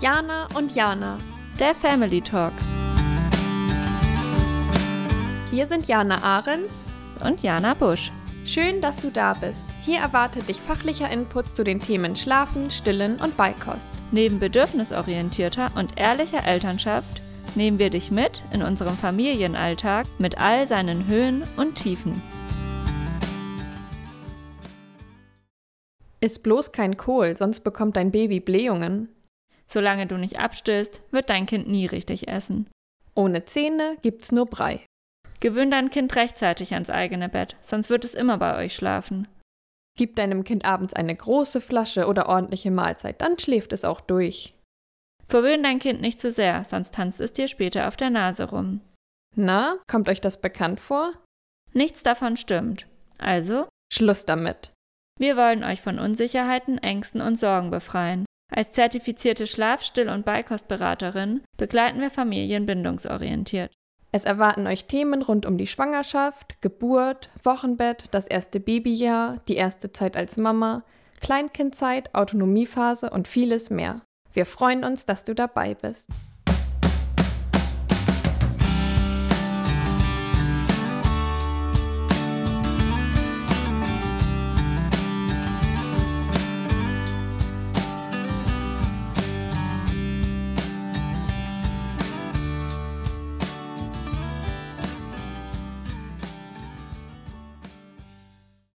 Jana und Jana. Der Family Talk. Wir sind Jana Ahrens Und Jana Busch. Schön, dass du da bist. Hier erwartet dich fachlicher Input zu den Themen Schlafen, Stillen und Beikost. Neben bedürfnisorientierter und ehrlicher Elternschaft nehmen wir dich mit in unserem Familienalltag mit all seinen Höhen und Tiefen. Iss bloß kein Kohl, sonst bekommt dein Baby Blähungen. Solange du nicht abstillst, wird dein Kind nie richtig essen. Ohne Zähne gibt's nur Brei. Gewöhn dein Kind rechtzeitig ans eigene Bett, sonst wird es immer bei euch schlafen. Gib deinem Kind abends eine große Flasche oder ordentliche Mahlzeit, dann schläft es auch durch. Verwöhn dein Kind nicht zu sehr, sonst tanzt es dir später auf der Nase rum. Na, kommt euch das bekannt vor? Nichts davon stimmt. Also, Schluss damit. wir wollen euch von Unsicherheiten, Ängsten und Sorgen befreien. Als zertifizierte Schlaf-, Still- und Beikostberaterin begleiten wir Familien bindungsorientiert. Es erwarten euch Themen rund um die Schwangerschaft, Geburt, Wochenbett, das erste Babyjahr, die erste Zeit als Mama, Kleinkindzeit, Autonomiephase und vieles mehr. Wir freuen uns, dass du dabei bist.